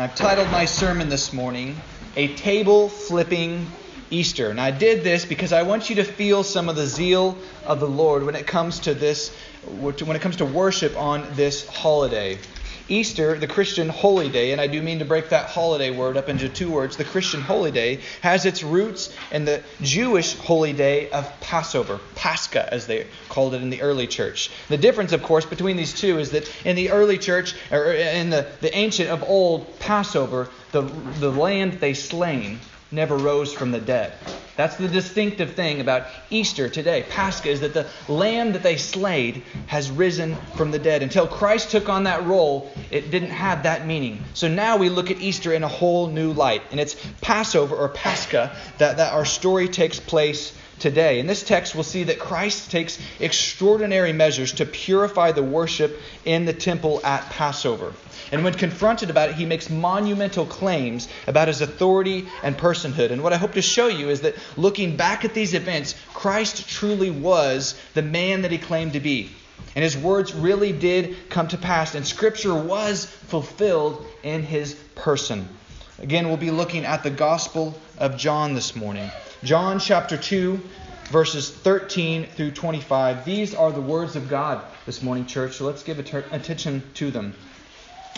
I've titled my sermon this morning, A Table Flipping Easter. And I did this because I want you to feel some of the zeal of the Lord when it comes to this, when it comes to worship on this holiday. Easter, the Christian holy day, and I do mean to break that holiday word up into two words, the Christian holy day has its roots in the Jewish holy day of Passover, Pascha as they called it in the early church. The difference, of course, between these two is that in the early church, or in the, the ancient of old Passover, the, the land they slain never rose from the dead. That's the distinctive thing about Easter today, Pascha, is that the lamb that they slayed has risen from the dead. Until Christ took on that role, it didn't have that meaning. So now we look at Easter in a whole new light. And it's Passover or Pascha that, that our story takes place today. In this text, we'll see that Christ takes extraordinary measures to purify the worship in the temple at Passover. And when confronted about it, he makes monumental claims about his authority and personhood. And what I hope to show you is that looking back at these events, Christ truly was the man that he claimed to be. And his words really did come to pass, and Scripture was fulfilled in his person. Again, we'll be looking at the Gospel of John this morning. John chapter 2, verses 13 through 25. These are the words of God this morning, church, so let's give attention to them.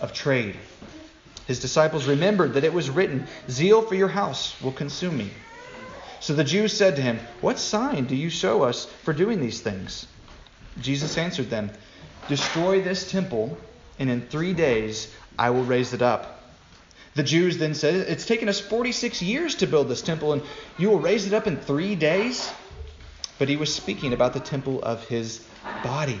of trade. His disciples remembered that it was written, Zeal for your house will consume me. So the Jews said to him, What sign do you show us for doing these things? Jesus answered them, Destroy this temple, and in three days I will raise it up. The Jews then said, It's taken us 46 years to build this temple, and you will raise it up in three days? But he was speaking about the temple of his body.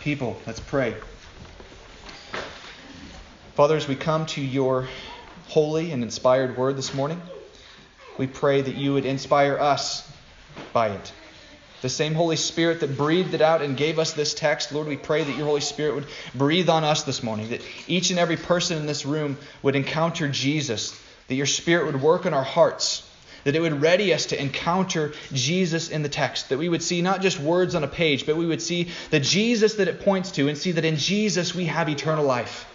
people. Let's pray. Father, as we come to your holy and inspired word this morning, we pray that you would inspire us by it. The same Holy Spirit that breathed it out and gave us this text, Lord, we pray that your Holy Spirit would breathe on us this morning, that each and every person in this room would encounter Jesus, that your Spirit would work in our hearts that it would ready us to encounter Jesus in the text, that we would see not just words on a page, but we would see the Jesus that it points to and see that in Jesus we have eternal life.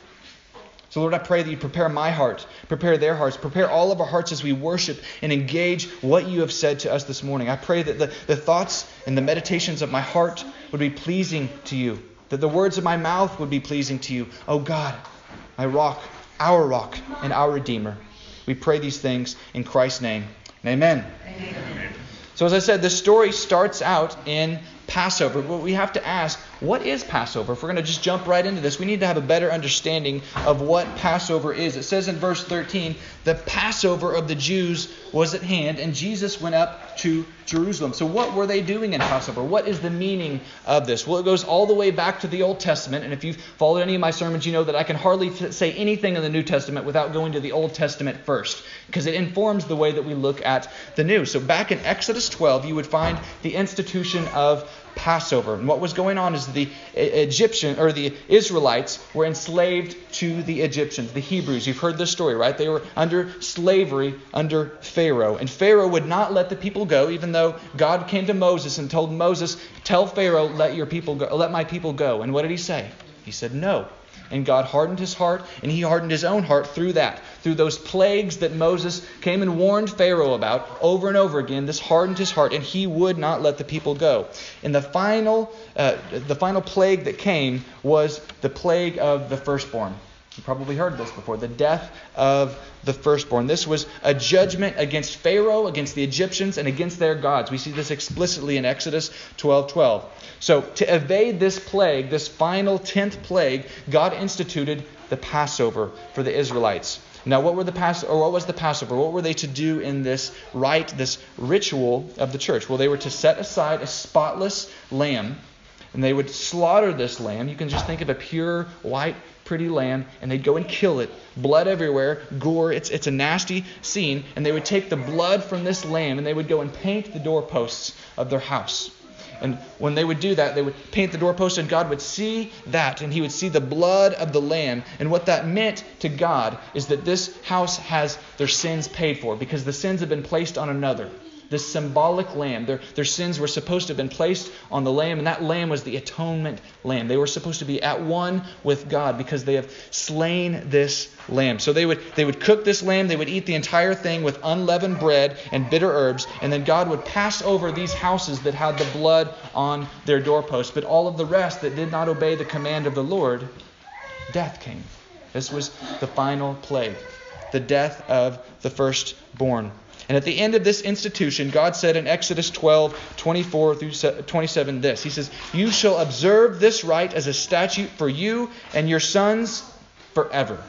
So, Lord, I pray that you prepare my heart, prepare their hearts, prepare all of our hearts as we worship and engage what you have said to us this morning. I pray that the, the thoughts and the meditations of my heart would be pleasing to you, that the words of my mouth would be pleasing to you. Oh God, my rock, our rock, and our Redeemer. We pray these things in Christ's name. Amen. Amen. So, as I said, the story starts out in Passover, but we have to ask, what is Passover? If we're going to just jump right into this, we need to have a better understanding of what Passover is. It says in verse 13, the Passover of the Jews was at hand, and Jesus went up to Jerusalem. So, what were they doing in Passover? What is the meaning of this? Well, it goes all the way back to the Old Testament, and if you've followed any of my sermons, you know that I can hardly say anything in the New Testament without going to the Old Testament first, because it informs the way that we look at the New. So, back in Exodus 12, you would find the institution of Passover. And what was going on is the Egyptian or the Israelites were enslaved to the Egyptians, the Hebrews. You've heard this story, right? They were under slavery under Pharaoh. And Pharaoh would not let the people go, even though God came to Moses and told Moses, Tell Pharaoh, let your people go, let my people go. And what did he say? He said, No. And God hardened his heart, and he hardened his own heart through that. Through those plagues that Moses came and warned Pharaoh about over and over again, this hardened his heart, and he would not let the people go. And the final, uh, the final plague that came was the plague of the firstborn. You probably heard this before. The death of the firstborn. This was a judgment against Pharaoh, against the Egyptians, and against their gods. We see this explicitly in Exodus 12:12. So, to evade this plague, this final 10th plague, God instituted the Passover for the Israelites. Now, what were the Pass or what was the Passover? What were they to do in this rite, this ritual of the church? Well, they were to set aside a spotless lamb, and they would slaughter this lamb. You can just think of a pure white pretty lamb and they'd go and kill it. Blood everywhere, gore. It's, it's a nasty scene. And they would take the blood from this lamb and they would go and paint the doorposts of their house. And when they would do that, they would paint the doorpost, and God would see that, and He would see the blood of the Lamb. And what that meant to God is that this house has their sins paid for, because the sins have been placed on another this symbolic lamb. Their, their sins were supposed to have been placed on the lamb, and that lamb was the atonement lamb. They were supposed to be at one with God because they have slain this lamb. So they would, they would cook this lamb, they would eat the entire thing with unleavened bread and bitter herbs, and then God would pass over these houses that had the blood on their doorposts. But all of the rest that did not obey the command of the Lord, death came. This was the final plague, the death of the firstborn. And at the end of this institution, God said in Exodus 12, 24 through 27 this He says, You shall observe this rite as a statute for you and your sons forever.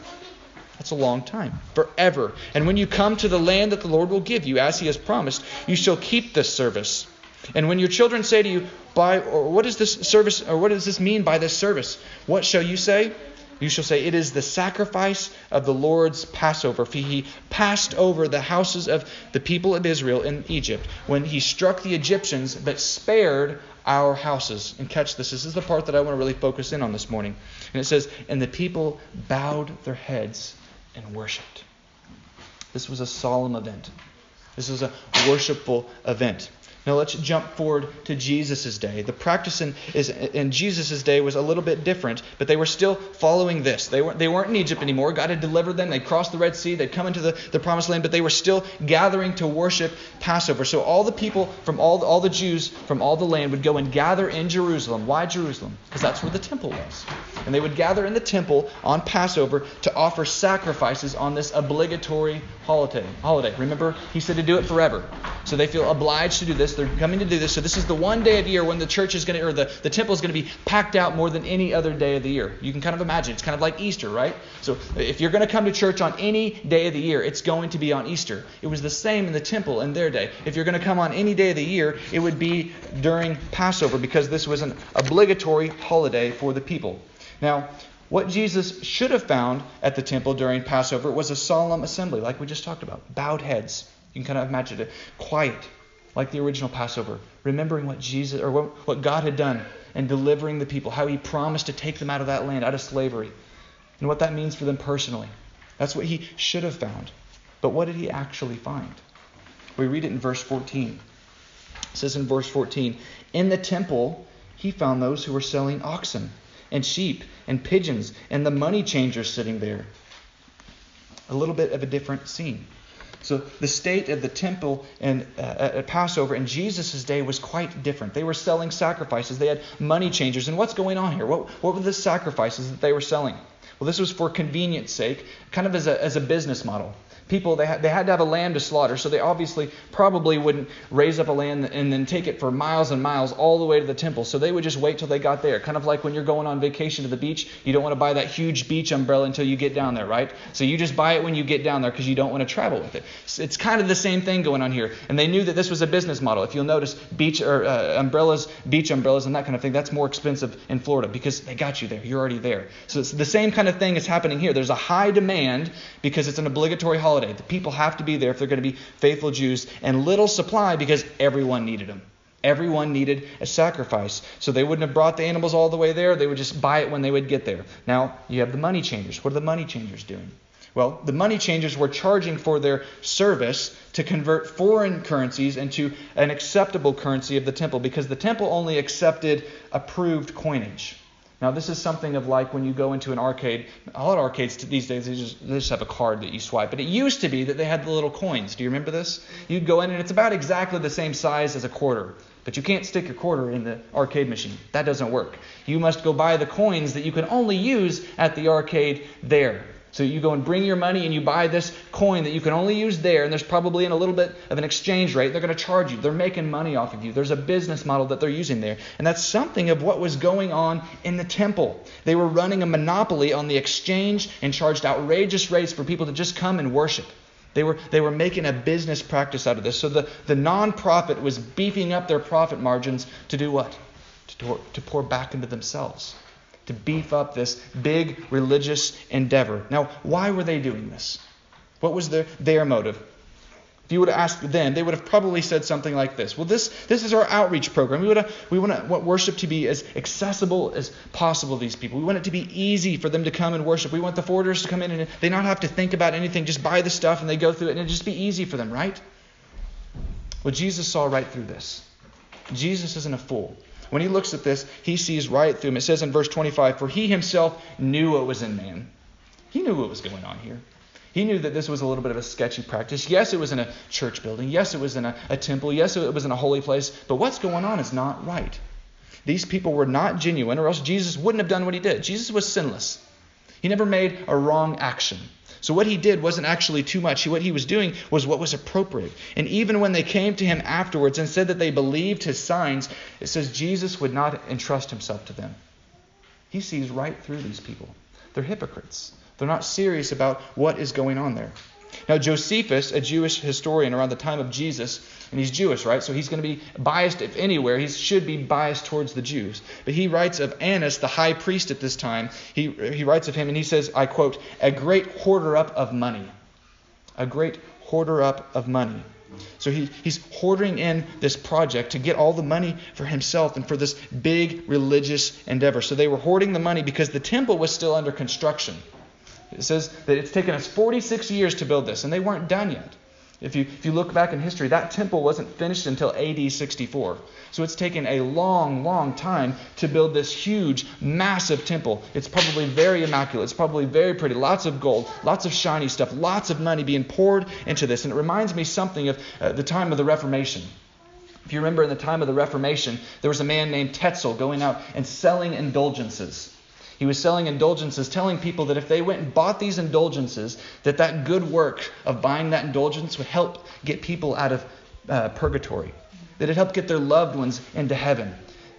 That's a long time. Forever. And when you come to the land that the Lord will give you, as He has promised, you shall keep this service. And when your children say to you, by, or what is this service, or what does this mean by this service? What shall you say? You shall say, It is the sacrifice of the Lord's Passover. For he passed over the houses of the people of Israel in Egypt when he struck the Egyptians, but spared our houses. And catch this. This is the part that I want to really focus in on this morning. And it says, And the people bowed their heads and worshiped. This was a solemn event. This was a worshipful event. Now let's jump forward to Jesus' day. The practice in, in Jesus' day was a little bit different, but they were still following this. They weren't, they weren't in Egypt anymore. God had delivered them. They'd crossed the Red Sea. They'd come into the, the promised land, but they were still gathering to worship Passover. So all the people from all the, all the Jews from all the land would go and gather in Jerusalem. Why Jerusalem? Because that's where the temple was. And they would gather in the temple on Passover to offer sacrifices on this obligatory holiday. Holiday. Remember, he said to do it forever. So they feel obliged to do this. They're coming to do this. So this is the one day of year when the church is going to, or the, the temple is going to be packed out more than any other day of the year. You can kind of imagine. It's kind of like Easter, right? So if you're going to come to church on any day of the year, it's going to be on Easter. It was the same in the temple in their day. If you're going to come on any day of the year, it would be during Passover because this was an obligatory holiday for the people. Now, what Jesus should have found at the temple during Passover was a solemn assembly, like we just talked about, bowed heads. You can kind of imagine it, quiet, like the original Passover, remembering what Jesus or what, what God had done and delivering the people, how He promised to take them out of that land, out of slavery, and what that means for them personally. That's what He should have found. But what did He actually find? We read it in verse 14. It says in verse 14, In the temple he found those who were selling oxen and sheep and pigeons and the money changers sitting there. A little bit of a different scene. So the state of the temple and uh, at Passover in Jesus' day was quite different. They were selling sacrifices. They had money changers. And what's going on here? What, what were the sacrifices that they were selling? Well, this was for convenience sake, kind of as a, as a business model people they had, they had to have a lamb to slaughter so they obviously probably wouldn't raise up a lamb and then take it for miles and miles all the way to the temple. So they would just wait till they got there kind of like when you're going on vacation to the beach you don't want to buy that huge beach umbrella until you get down there right? So you just buy it when you get down there because you don't want to travel with it. So it's kind of the same thing going on here and they knew that this was a business model. If you'll notice beach or uh, umbrellas beach umbrellas and that kind of thing that's more expensive in florida because they got you there you're already there. So it's the same kind of thing is happening here. There's a high demand because it's an obligatory holiday holiday. The people have to be there if they're going to be faithful Jews, and little supply because everyone needed them. Everyone needed a sacrifice. So they wouldn't have brought the animals all the way there. They would just buy it when they would get there. Now, you have the money changers. What are the money changers doing? Well, the money changers were charging for their service to convert foreign currencies into an acceptable currency of the temple because the temple only accepted approved coinage. Now, this is something of like when you go into an arcade. A lot of arcades these days, they just, they just have a card that you swipe. But it used to be that they had the little coins. Do you remember this? You'd go in, and it's about exactly the same size as a quarter. But you can't stick a quarter in the arcade machine. That doesn't work. You must go buy the coins that you can only use at the arcade there. So you go and bring your money and you buy this coin that you can only use there, and there's probably in a little bit of an exchange rate. They're going to charge you. They're making money off of you. There's a business model that they're using there. And that's something of what was going on in the temple. They were running a monopoly on the exchange and charged outrageous rates for people to just come and worship. They were, they were making a business practice out of this. So the, the nonprofit was beefing up their profit margins to do what? To, to pour back into themselves to beef up this big religious endeavor. Now, why were they doing this? What was their, their motive? If you would have asked them, they would have probably said something like this. Well, this, this is our outreach program. We, would have, we want, worship to be as accessible as possible to these people. We want it to be easy for them to come and worship. We want the forwarders to come in and they not have to think about anything, just buy the stuff and they go through it and it just be easy for them, right? Well, Jesus saw right through this. Jesus isn't a fool. When he looks at this, he sees right through him. It says in verse 25, For he himself knew what was in man. He knew what was going on here. He knew that this was a little bit of a sketchy practice. Yes, it was in a church building. Yes, it was in a, a temple. Yes, it was in a holy place. But what's going on is not right. These people were not genuine, or else Jesus wouldn't have done what he did. Jesus was sinless. He never made a wrong action. So what he did wasn't actually too much. What he was doing was what was appropriate. And even when they came to him afterwards and said that they believed his signs, it says Jesus would not entrust himself to them. He sees right through these people. They're hypocrites. They're not serious about what is going on there. Now, Josephus, a Jewish historian around the time of Jesus, and he's Jewish, right? So he's going to be biased, if anywhere, he should be biased towards the Jews. But he writes of Annas, the high priest at this time, he, he writes of him and he says, I quote, a great hoarder up of money. A great hoarder up of money. So he, he's hoarding in this project to get all the money for himself and for this big religious endeavor. So they were hoarding the money because the temple was still under construction. It says that it's taken us 46 years to build this, and they weren't done yet. If you, if you look back in history, that temple wasn't finished until AD 64. So it's taken a long, long time to build this huge, massive temple. It's probably very immaculate. It's probably very pretty. Lots of gold, lots of shiny stuff, lots of money being poured into this. And it reminds me something of uh, the time of the Reformation. If you remember in the time of the Reformation, there was a man named Tetzel going out and selling indulgences. He was selling indulgences, telling people that if they went and bought these indulgences, that that good work of buying that indulgence would help get people out of uh, purgatory, that it helped get their loved ones into heaven.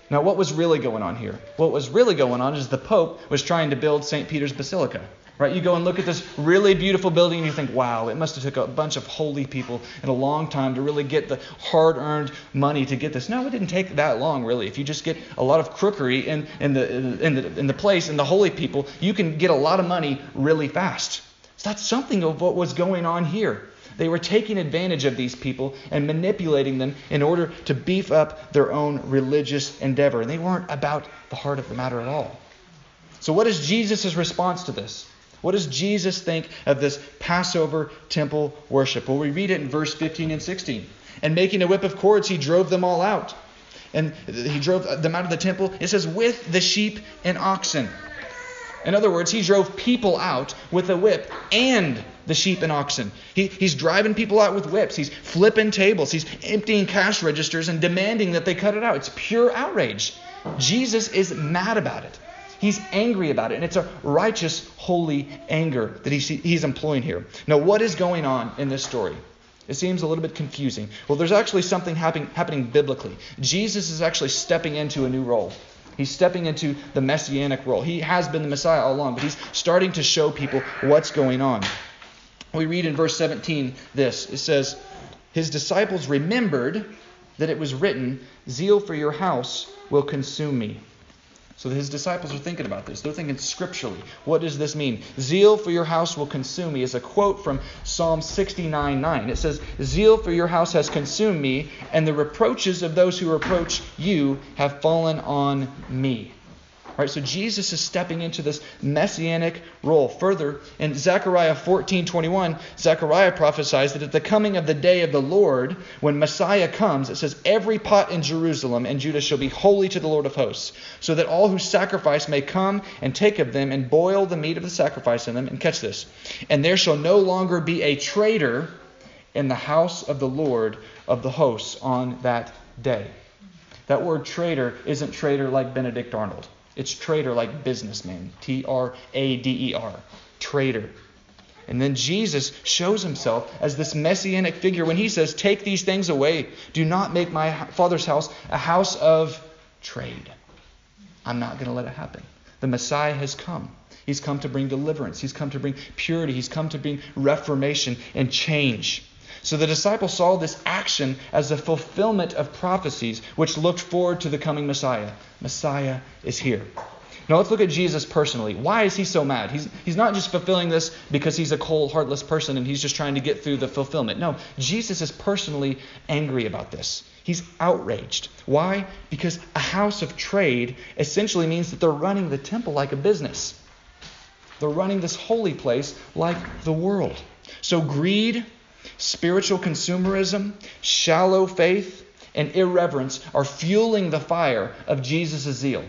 Now, what was really going on here? What was really going on is the Pope was trying to build St. Peter's Basilica. Right? You go and look at this really beautiful building and you think, wow, it must have took a bunch of holy people in a long time to really get the hard-earned money to get this. No, it didn't take that long, really. If you just get a lot of crookery in, in, the, in, the, in the place, and the holy people, you can get a lot of money really fast. So that's something of what was going on here. They were taking advantage of these people and manipulating them in order to beef up their own religious endeavor. And they weren't about the heart of the matter at all. So, what is Jesus' response to this? What does Jesus think of this Passover temple worship? Well, we read it in verse 15 and 16. And making a whip of cords, he drove them all out. And he drove them out of the temple. It says, with the sheep and oxen. In other words, he drove people out with a whip and the sheep and oxen. He, he's driving people out with whips. He's flipping tables. He's emptying cash registers and demanding that they cut it out. It's pure outrage. Jesus is mad about it. He's angry about it, and it's a righteous, holy anger that he's, he's employing here. Now, what is going on in this story? It seems a little bit confusing. Well, there's actually something happen, happening biblically. Jesus is actually stepping into a new role. He's stepping into the messianic role. He has been the Messiah all along, but he's starting to show people what's going on. We read in verse 17 this it says, His disciples remembered that it was written, Zeal for your house will consume me. So his disciples are thinking about this. They're thinking scripturally. What does this mean? Zeal for your house will consume me is a quote from Psalm 69 9. It says, Zeal for your house has consumed me, and the reproaches of those who reproach you have fallen on me. So Jesus is stepping into this messianic role. Further, in Zechariah 14:21, Zechariah prophesies that at the coming of the day of the Lord, when Messiah comes, it says, "Every pot in Jerusalem and Judah shall be holy to the Lord of hosts, so that all who sacrifice may come and take of them and boil the meat of the sacrifice in them." And catch this. And there shall no longer be a trader in the house of the Lord of the hosts on that day. That word trader isn't traitor like Benedict Arnold. It's trader like businessman. T R A D E R. Trader. And then Jesus shows himself as this messianic figure when he says, Take these things away. Do not make my Father's house a house of trade. I'm not going to let it happen. The Messiah has come. He's come to bring deliverance. He's come to bring purity. He's come to bring reformation and change. So the disciples saw this action as the fulfillment of prophecies which looked forward to the coming Messiah. Messiah is here. Now let's look at Jesus personally. Why is he so mad? He's, he's not just fulfilling this because he's a cold, heartless person and he's just trying to get through the fulfillment. No, Jesus is personally angry about this. He's outraged. Why? Because a house of trade essentially means that they're running the temple like a business. They're running this holy place like the world. So greed Spiritual consumerism, shallow faith, and irreverence are fueling the fire of Jesus' zeal.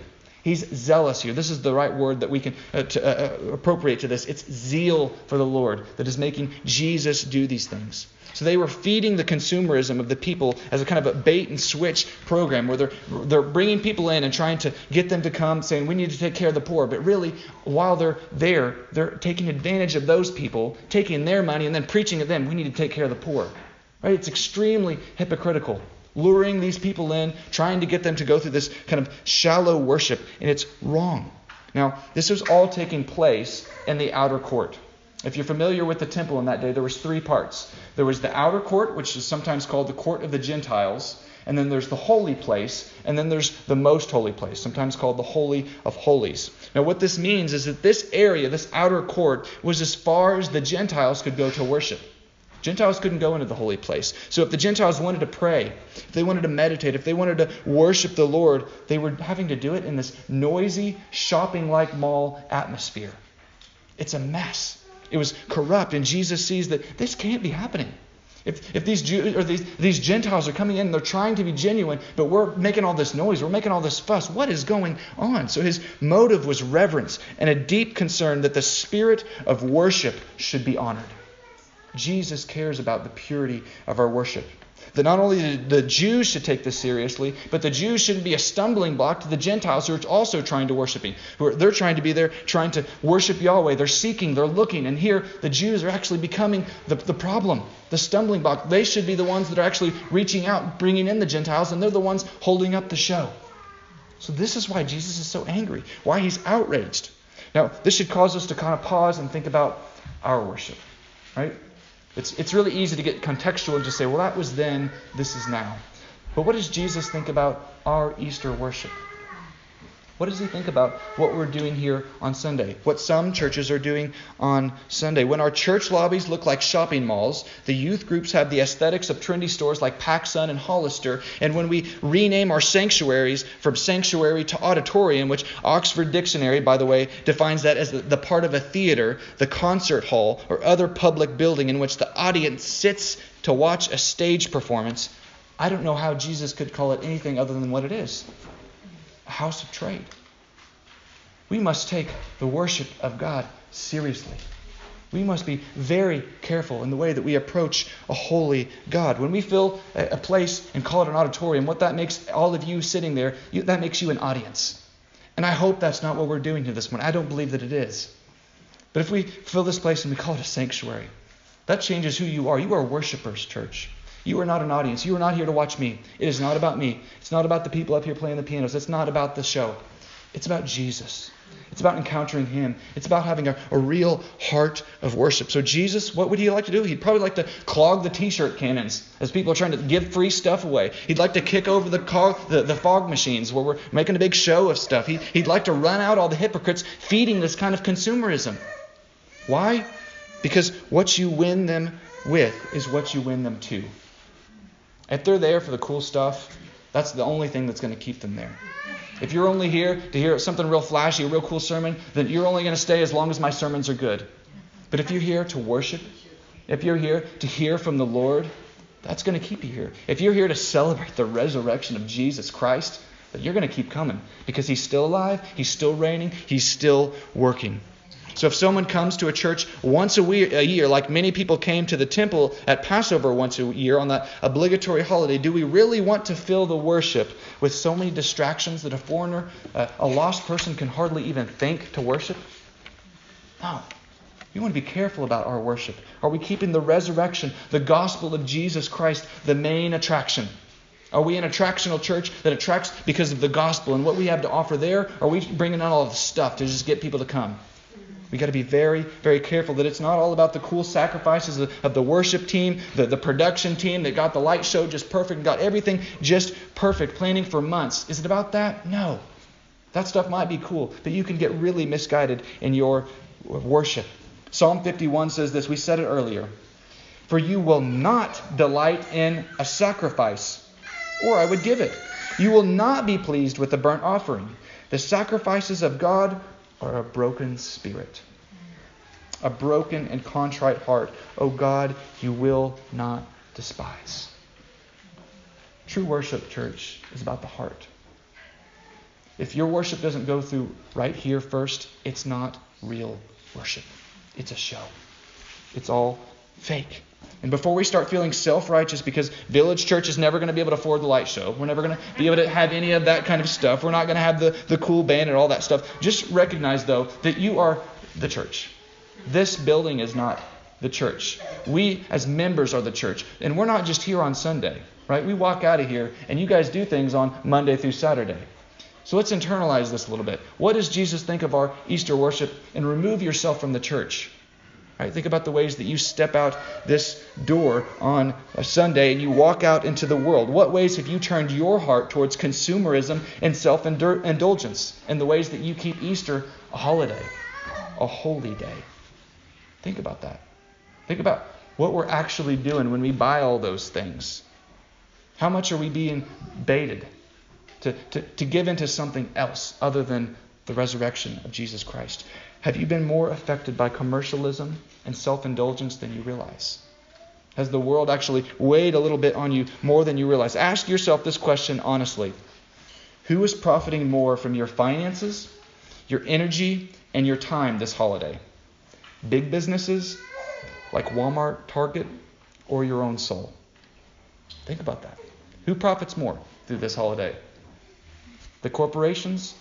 He's zealous here. This is the right word that we can uh, to, uh, uh, appropriate to this. It's zeal for the Lord that is making Jesus do these things. So they were feeding the consumerism of the people as a kind of a bait and switch program where they're, they're bringing people in and trying to get them to come saying, we need to take care of the poor. But really, while they're there, they're taking advantage of those people, taking their money, and then preaching to them, we need to take care of the poor. Right? It's extremely hypocritical luring these people in, trying to get them to go through this kind of shallow worship, and it's wrong. Now, this was all taking place in the outer court. If you're familiar with the temple in that day, there was three parts. There was the outer court, which is sometimes called the court of the Gentiles, and then there's the holy place, and then there's the most holy place, sometimes called the holy of holies. Now, what this means is that this area, this outer court, was as far as the Gentiles could go to worship. Gentiles couldn't go into the holy place. So if the Gentiles wanted to pray, if they wanted to meditate, if they wanted to worship the Lord, they were having to do it in this noisy, shopping like mall atmosphere. It's a mess. It was corrupt, and Jesus sees that this can't be happening. If, if these Jews or these, these Gentiles are coming in, they're trying to be genuine, but we're making all this noise, we're making all this fuss. What is going on? So his motive was reverence and a deep concern that the spirit of worship should be honored. Jesus cares about the purity of our worship. That not only the Jews should take this seriously, but the Jews shouldn't be a stumbling block to the Gentiles who are also trying to worship Him. Who are, they're trying to be there, trying to worship Yahweh. They're seeking, they're looking. And here, the Jews are actually becoming the, the problem, the stumbling block. They should be the ones that are actually reaching out, bringing in the Gentiles, and they're the ones holding up the show. So, this is why Jesus is so angry, why he's outraged. Now, this should cause us to kind of pause and think about our worship, right? It's, it's really easy to get contextual and just say, well, that was then, this is now. But what does Jesus think about our Easter worship? What does he think about what we're doing here on Sunday? What some churches are doing on Sunday? When our church lobbies look like shopping malls, the youth groups have the aesthetics of trendy stores like PacSun and Hollister, and when we rename our sanctuaries from sanctuary to auditorium, which Oxford Dictionary, by the way, defines that as the part of a theater, the concert hall, or other public building in which the audience sits to watch a stage performance, I don't know how Jesus could call it anything other than what it is a house of trade. We must take the worship of God seriously. We must be very careful in the way that we approach a holy God. When we fill a place and call it an auditorium, what that makes all of you sitting there, you, that makes you an audience. And I hope that's not what we're doing here this morning. I don't believe that it is. But if we fill this place and we call it a sanctuary, that changes who you are. You are worshipers, church. You are not an audience. You are not here to watch me. It is not about me. It's not about the people up here playing the pianos. It's not about the show. It's about Jesus. It's about encountering Him. It's about having a, a real heart of worship. So, Jesus, what would He like to do? He'd probably like to clog the t shirt cannons as people are trying to give free stuff away. He'd like to kick over the, the, the fog machines where we're making a big show of stuff. He, he'd like to run out all the hypocrites feeding this kind of consumerism. Why? Because what you win them with is what you win them to. If they're there for the cool stuff, that's the only thing that's going to keep them there. If you're only here to hear something real flashy, a real cool sermon, then you're only going to stay as long as my sermons are good. But if you're here to worship, if you're here to hear from the Lord, that's going to keep you here. If you're here to celebrate the resurrection of Jesus Christ, then you're going to keep coming because he's still alive, he's still reigning, he's still working. So if someone comes to a church once a, a year, like many people came to the temple at Passover once a year on that obligatory holiday, do we really want to fill the worship with so many distractions that a foreigner, uh, a lost person, can hardly even think to worship? No. We want to be careful about our worship. Are we keeping the resurrection, the gospel of Jesus Christ, the main attraction? Are we an attractional church that attracts because of the gospel and what we have to offer there? Are we bringing out all the stuff to just get people to come? We got to be very, very careful that it's not all about the cool sacrifices of, of the worship team, the, the production team that got the light show just perfect and got everything just perfect, planning for months. Is it about that? No. That stuff might be cool, but you can get really misguided in your worship. Psalm 51 says this. We said it earlier. For you will not delight in a sacrifice, or I would give it. You will not be pleased with the burnt offering. The sacrifices of God are a broken spirit, a broken and contrite heart. O oh God, you will not despise. True worship, church, is about the heart. If your worship doesn't go through right here first, it's not real worship. It's a show. It's all fake. And before we start feeling self righteous because Village Church is never going to be able to afford the light show, we're never going to be able to have any of that kind of stuff, we're not going to have the, the cool band and all that stuff. Just recognize, though, that you are the church. This building is not the church. We, as members, are the church. And we're not just here on Sunday, right? We walk out of here, and you guys do things on Monday through Saturday. So let's internalize this a little bit. What does Jesus think of our Easter worship? And remove yourself from the church. Right? Think about the ways that you step out this door on a Sunday and you walk out into the world. What ways have you turned your heart towards consumerism and self indulgence? And the ways that you keep Easter a holiday, a holy day. Think about that. Think about what we're actually doing when we buy all those things. How much are we being baited to, to, to give into something else other than the resurrection of Jesus Christ? Have you been more affected by commercialism and self indulgence than you realize? Has the world actually weighed a little bit on you more than you realize? Ask yourself this question honestly Who is profiting more from your finances, your energy, and your time this holiday? Big businesses like Walmart, Target, or your own soul? Think about that. Who profits more through this holiday? The corporations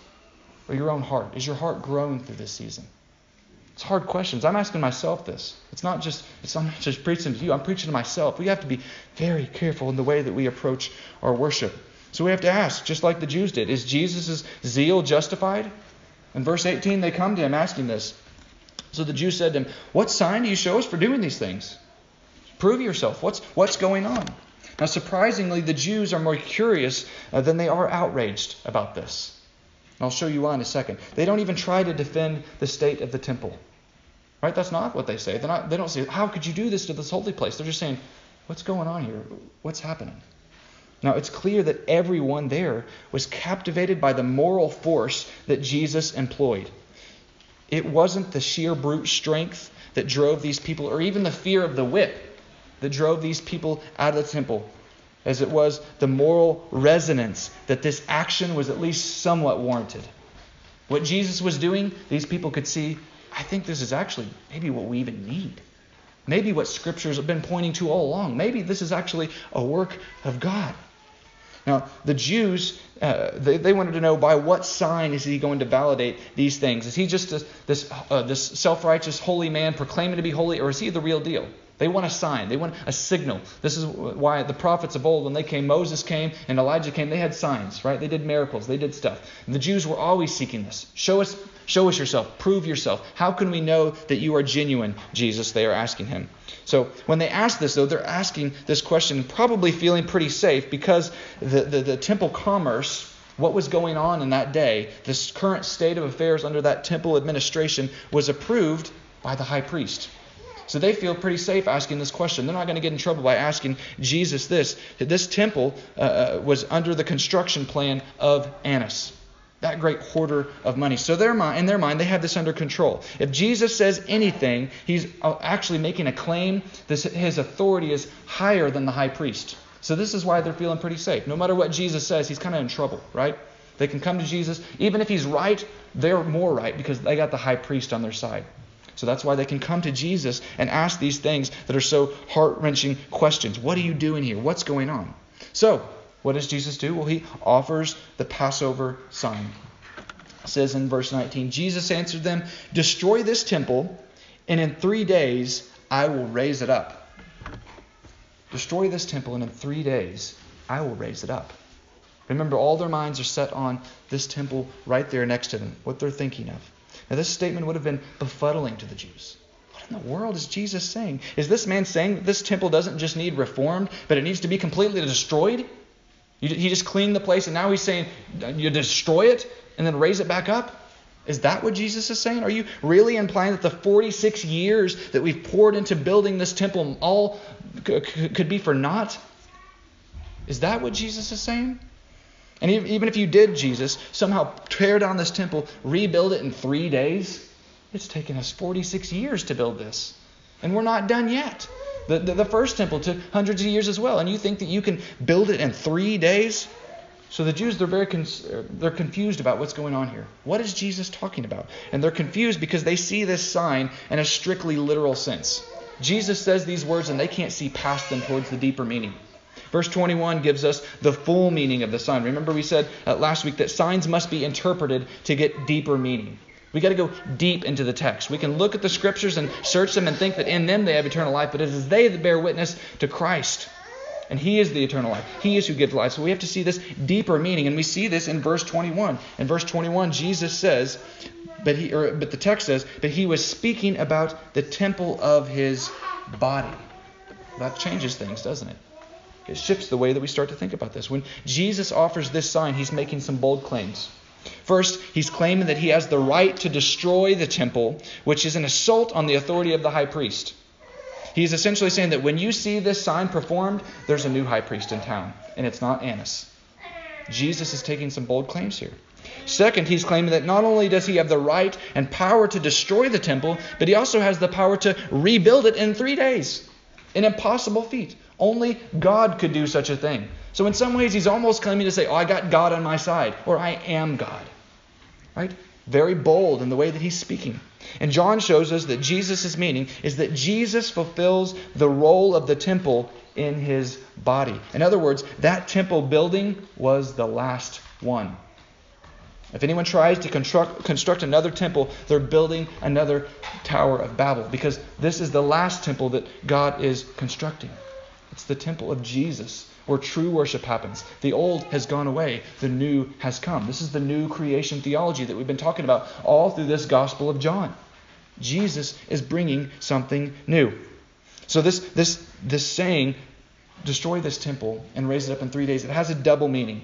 or your own heart? Is your heart growing through this season? It's hard questions. I'm asking myself this. It's not just it's I'm not just preaching to you. I'm preaching to myself. We have to be very careful in the way that we approach our worship. So we have to ask, just like the Jews did, is Jesus' zeal justified? In verse 18, they come to him asking this. So the Jews said to him, What sign do you show us for doing these things? Prove yourself. What's, what's going on? Now, surprisingly, the Jews are more curious uh, than they are outraged about this. I'll show you why in a second. They don't even try to defend the state of the temple. Right? That's not what they say. Not, they don't say, How could you do this to this holy place? They're just saying, What's going on here? What's happening? Now, it's clear that everyone there was captivated by the moral force that Jesus employed. It wasn't the sheer brute strength that drove these people, or even the fear of the whip that drove these people out of the temple as it was the moral resonance that this action was at least somewhat warranted. What Jesus was doing, these people could see, I think this is actually maybe what we even need. Maybe what scriptures have been pointing to all along. Maybe this is actually a work of God. Now, the Jews, uh, they, they, wanted to know by what sign is he going to validate these things? Is he just a, this, uh, this self righteous, holy man proclaiming to be holy, or is he the real deal? They want a sign. They want a signal. This is why the prophets of old, when they came, Moses came and Elijah came, they had signs, right? They did miracles. They did stuff. And the Jews were always seeking this. Show us, show us yourself. Prove yourself. How can we know that you are genuine, Jesus? They are asking him. So when they ask this, though, they're asking this question, probably feeling pretty safe because the, the, the temple commerce what was going on in that day, this current state of affairs under that temple administration, was approved by the high priest. So they feel pretty safe asking this question. They're not going to get in trouble by asking Jesus this. This temple uh, uh, was under the construction plan of Annas. that great hoarder of money. So their mind, in their mind, they have this under control. If Jesus says anything, he's uh, actually making a claim that his authority is higher than the high priest. So this is why they're feeling pretty safe. No matter what Jesus says, he's kind of in trouble, right? They can come to Jesus. Even if he's right, they're more right because they got the high priest on their side. So that's why they can come to Jesus and ask these things that are so heart wrenching questions. What are you doing here? What's going on? So, what does Jesus do? Well, he offers the Passover sign. It says in verse 19 Jesus answered them, Destroy this temple, and in three days I will raise it up. Destroy this temple, and in three days I will raise it up. Remember, all their minds are set on this temple right there next to them, what they're thinking of. Now, this statement would have been befuddling to the Jews. What in the world is Jesus saying? Is this man saying that this temple doesn't just need reformed, but it needs to be completely destroyed? He just cleaned the place, and now he's saying you destroy it and then raise it back up? Is that what Jesus is saying? Are you really implying that the 46 years that we've poured into building this temple all could be for naught? Is that what Jesus is saying? And even if you did, Jesus, somehow tear down this temple, rebuild it in three days, it's taken us 46 years to build this. And we're not done yet. The, the, the, first temple took hundreds of years as well. And you think that you can build it in three days? So the Jews, they're very con- they're confused about what's going on here. What is Jesus talking about? And they're confused because they see this sign in a strictly literal sense. Jesus says these words and they can't see past them towards the deeper meaning. Verse 21 gives us the full meaning of the sign. Remember, we said uh, last week that signs must be interpreted to get deeper meaning. We got to go deep into the text. We can look at the scriptures and search them and think that in them they have eternal life, but it is they that bear witness to Christ. And He is the eternal life. He is who gives life. So we have to see this deeper meaning, and we see this in verse 21. In verse 21, Jesus says, but he, or, but the text says, but He was speaking about the temple of His body. That changes things, doesn't it? It shifts the way that we start to think about this. When Jesus offers this sign, he's making some bold claims. First, he's claiming that he has the right to destroy the temple, which is an assault on the authority of the high priest. He's essentially saying that when you see this sign performed, there's a new high priest in town, and it's not Annas. Jesus is taking some bold claims here. Second, he's claiming that not only does he have the right and power to destroy the temple, but he also has the power to rebuild it in three days. An impossible feat. Only God could do such a thing. So, in some ways, he's almost claiming to say, Oh, I got God on my side, or I am God. Right? Very bold in the way that he's speaking. And John shows us that Jesus' meaning is that Jesus fulfills the role of the temple in his body. In other words, that temple building was the last one. If anyone tries to construct, construct another temple, they're building another Tower of Babel because this is the last temple that God is constructing. It's the temple of Jesus where true worship happens. The old has gone away, the new has come. This is the new creation theology that we've been talking about all through this Gospel of John. Jesus is bringing something new. So this this this saying destroy this temple and raise it up in 3 days it has a double meaning.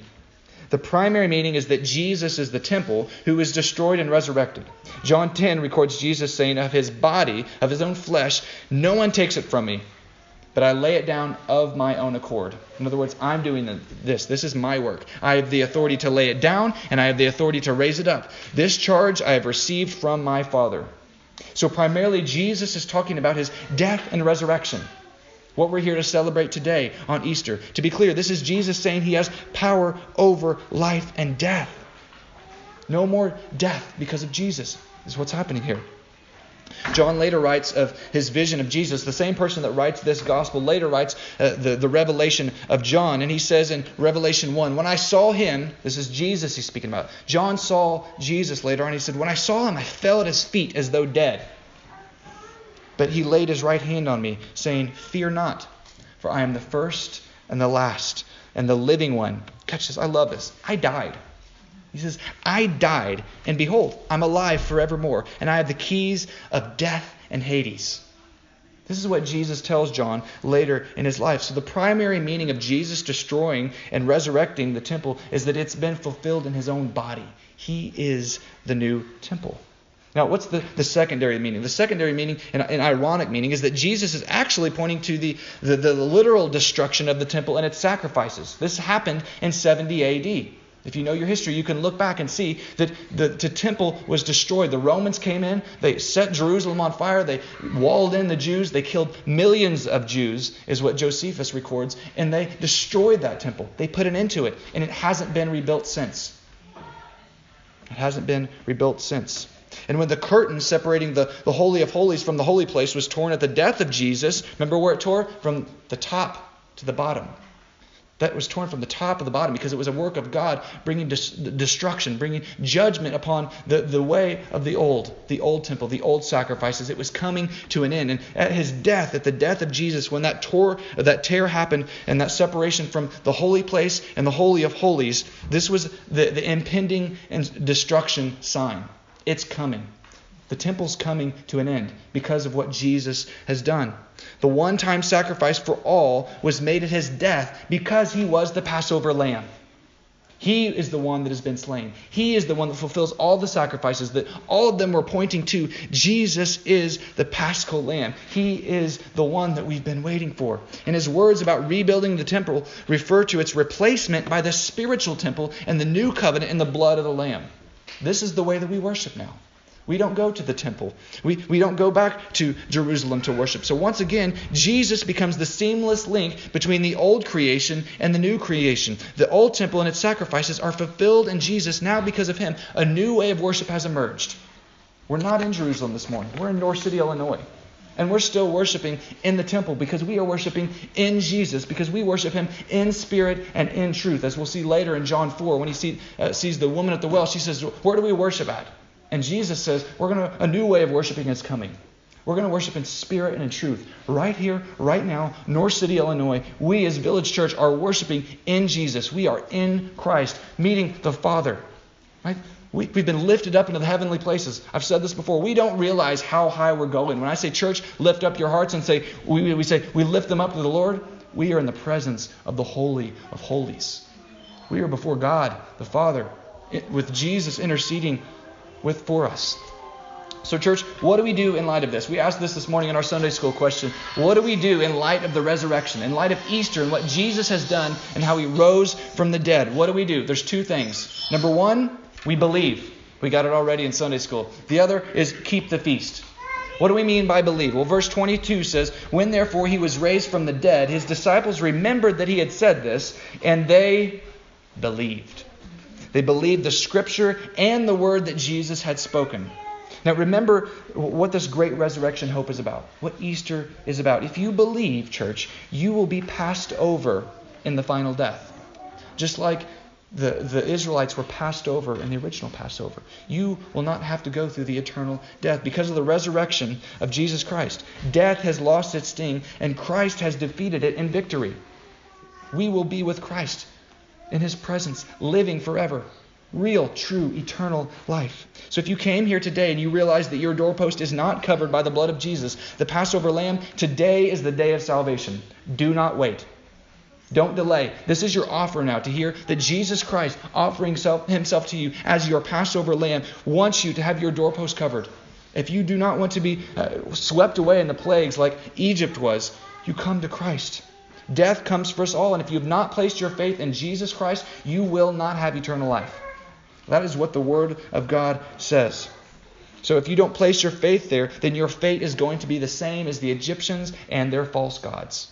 The primary meaning is that Jesus is the temple who is destroyed and resurrected. John 10 records Jesus saying of his body, of his own flesh, no one takes it from me, but I lay it down of my own accord. In other words, I'm doing this. This is my work. I have the authority to lay it down, and I have the authority to raise it up. This charge I have received from my Father. So, primarily, Jesus is talking about his death and resurrection. What we're here to celebrate today on Easter. To be clear, this is Jesus saying he has power over life and death. No more death because of Jesus, is what's happening here. John later writes of his vision of Jesus. The same person that writes this gospel later writes uh, the, the revelation of John. And he says in Revelation 1, When I saw him, this is Jesus he's speaking about. John saw Jesus later on. He said, When I saw him, I fell at his feet as though dead. But he laid his right hand on me, saying, Fear not, for I am the first and the last and the living one. Catch this, I love this. I died. He says, I died, and behold, I'm alive forevermore, and I have the keys of death and Hades. This is what Jesus tells John later in his life. So, the primary meaning of Jesus destroying and resurrecting the temple is that it's been fulfilled in his own body. He is the new temple. Now, what's the, the secondary meaning? The secondary meaning, an, an ironic meaning, is that Jesus is actually pointing to the, the, the literal destruction of the temple and its sacrifices. This happened in 70 AD. If you know your history, you can look back and see that the, the, temple was destroyed. The Romans came in, they set Jerusalem on fire, they walled in the Jews, they killed millions of Jews, is what Josephus records, and they destroyed that temple. They put an end to it, and it hasn't been rebuilt since. It hasn't been rebuilt since. And when the curtain separating the, the Holy of Holies from the holy place was torn at the death of Jesus, remember where it tore? From the top to the bottom that was torn from the top of the bottom because it was a work of God bringing destruction, bringing judgment upon the, the way of the old, the old temple, the old sacrifices. It was coming to an end. And at his death, at the death of Jesus, when that, tore, that tear happened and that separation from the holy place and the holy of holies, this was the, the impending destruction sign. It's coming. The temple's coming to an end because of what Jesus has done. The one time sacrifice for all was made at his death because he was the Passover lamb. He is the one that has been slain. He is the one that fulfills all the sacrifices that all of them were pointing to. Jesus is the paschal lamb. He is the one that we've been waiting for. And his words about rebuilding the temple refer to its replacement by the spiritual temple and the new covenant in the blood of the lamb. This is the way that we worship now. We don't go to the temple. We, we don't go back to Jerusalem to worship. So once again, Jesus becomes the seamless link between the old creation and the new creation. The old temple and its sacrifices are fulfilled in Jesus now because of him. A new way of worship has emerged. We're not in Jerusalem this morning. We're in North City, Illinois. And we're still worshiping in the temple because we are worshiping in Jesus, because we worship him in spirit and in truth. As we'll see later in John 4, when he see, uh, sees the woman at the well, she says, Where do we worship at? And Jesus says, we're going to, a new way of worshiping is coming. We're going to worship in spirit and in truth. Right here, right now, North City, Illinois, we as Village Church are worshiping in Jesus. We are in Christ, meeting the Father. Right? We, have been lifted up into the heavenly places. I've said this before. We don't realize how high we're going. When I say church, lift up your hearts and say, we, we say, we lift them up to the Lord. We are in the presence of the Holy of Holies. We are before God, the Father, with Jesus interceding with for us. So, church, what do we do in light of this? We asked this this morning in our Sunday school question. What do we do in light of the resurrection, in light of Easter, and what Jesus has done and how he rose from the dead? What do we do? There's two things. Number one, we believe. We got it already in Sunday school. The other is keep the feast. What do we mean by believe? Well, verse 22 says, When therefore he was raised from the dead, his disciples remembered that he had said this, and they believed. They believed the scripture and the word that Jesus had spoken. Now, remember what this great resurrection hope is about, what Easter is about. If you believe, church, you will be passed over in the final death. Just like the, the Israelites were passed over in the original Passover. You will not have to go through the eternal death because of the resurrection of Jesus Christ. Death has lost its sting, and Christ has defeated it in victory. We will be with Christ in His presence, living forever. Real, true, eternal life. So if you came here today and you realize that your doorpost is not covered by the blood of Jesus, the Passover lamb, today is the day of salvation. Do not wait. Don't delay. This is your offer now to hear that Jesus Christ, offering himself to you as your Passover lamb, wants you to have your doorpost covered. If you do not want to be uh, swept away in the plagues like Egypt was, you come to Christ. Death comes for us all, and if you have not placed your faith in Jesus Christ, you will not have eternal life. That is what the Word of God says. So if you don't place your faith there, then your fate is going to be the same as the Egyptians and their false gods.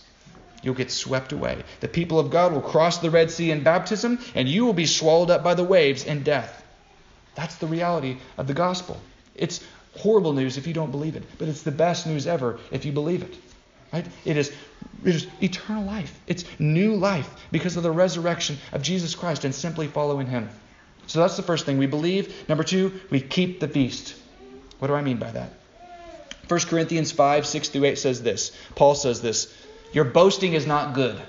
You'll get swept away. The people of God will cross the Red Sea in baptism, and you will be swallowed up by the waves in death. That's the reality of the gospel. It's horrible news if you don't believe it, but it's the best news ever if you believe it. Right? It is, it is eternal life. It's new life because of the resurrection of Jesus Christ and simply following Him. So that's the first thing. We believe. Number two, we keep the feast. What do I mean by that? 1 Corinthians 5, 6 through 8 says this. Paul says this Your boasting is not good.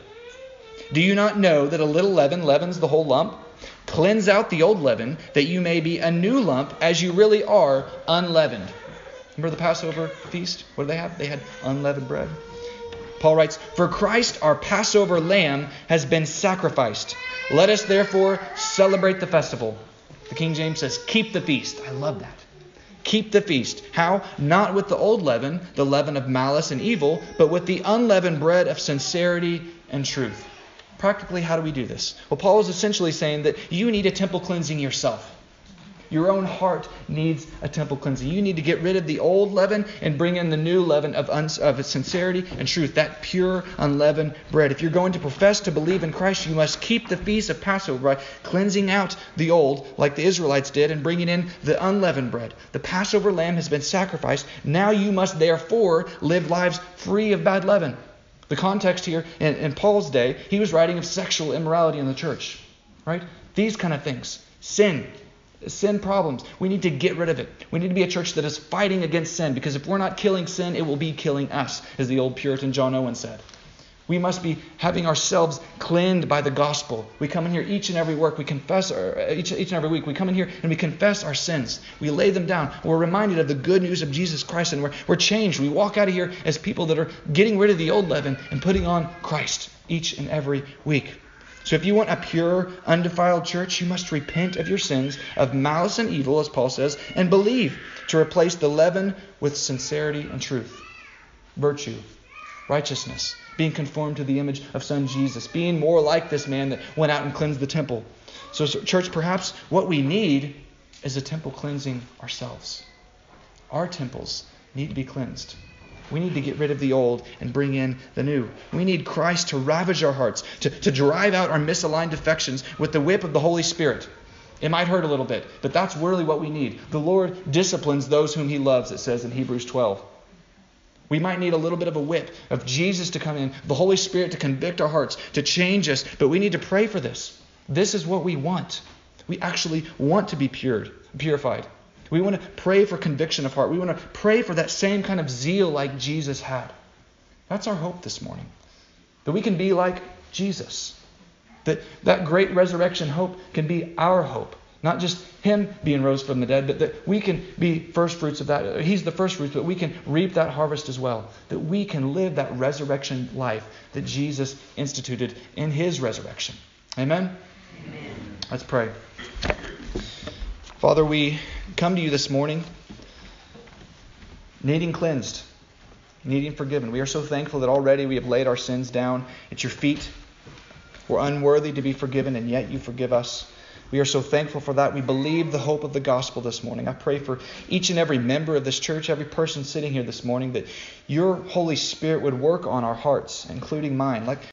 Do you not know that a little leaven leavens the whole lump? Cleanse out the old leaven, that you may be a new lump, as you really are, unleavened. Remember the Passover feast? What did they have? They had unleavened bread. Paul writes, For Christ, our Passover lamb, has been sacrificed. Let us therefore celebrate the festival. The King James says, Keep the feast. I love that. Keep the feast. How? Not with the old leaven, the leaven of malice and evil, but with the unleavened bread of sincerity and truth. practically, how do we do this? Well, Paul is essentially saying that you need a temple cleansing yourself. Your own heart needs a temple cleansing. You need to get rid of the old leaven and bring in the new leaven of, of sincerity and truth, that pure, unleavened bread. If you're going to profess to believe in Christ, you must keep the feast of Passover by cleansing out the old, like the Israelites did, and bringing in the unleavened bread. The Passover lamb has been sacrificed. Now you must therefore live lives free of bad leaven. The context here, in, in Paul's day, he was writing of sexual immorality in the church. Right? These kind of things. Sin, sin problems. We need to get rid of it. We need to be a church that is fighting against sin because if we're not killing sin, it will be killing us, as the old Puritan John Owen said. We must be having ourselves cleansed by the gospel. We come in here each and every work. We confess our, uh, each, each and every week. We come in here and we confess our sins. We lay them down. We're reminded of the good news of Jesus Christ and we're, we're changed. We walk out of here as people that are getting rid of the old leaven and putting on Christ each and every week. So if you want a pure, undefiled church, you must repent of your sins of malice and evil, as Paul says, and believe to replace the leaven with sincerity and truth, virtue, righteousness, being conformed to the image of Son Jesus, being more like this man that went out and cleansed the temple. So, church, perhaps what we need is a temple cleansing ourselves. Our temples need to be cleansed. We need to get rid of the old and bring in the new. We need Christ to ravage our hearts, to, to drive out our misaligned affections with the whip of the Holy Spirit. It might hurt a little bit, but that's really what we need. The Lord disciplines those whom He loves, it says in Hebrews 12. We might need a little bit of a whip of Jesus to come in, the Holy Spirit to convict our hearts, to change us, but we need to pray for this. This is what we want. We actually want to be pured, purified. We want to pray for conviction of heart. We want to pray for that same kind of zeal like Jesus had. That's our hope this morning. That we can be like Jesus. That that great resurrection hope can be our hope. Not just him being rose from the dead, but that we can be first fruits of that. He's the first fruits, but we can reap that harvest as well. That we can live that resurrection life that Jesus instituted in his resurrection. Amen? Amen. Let's pray. Father, we come to you this morning needing cleansed, needing forgiven. We are so thankful that already we have laid our sins down at your feet. We're unworthy to be forgiven, and yet you forgive us. We are so thankful for that. We believe the hope of the gospel this morning. I pray for each and every member of this church, every person sitting here this morning, that your Holy Spirit would work on our hearts, including mine. Like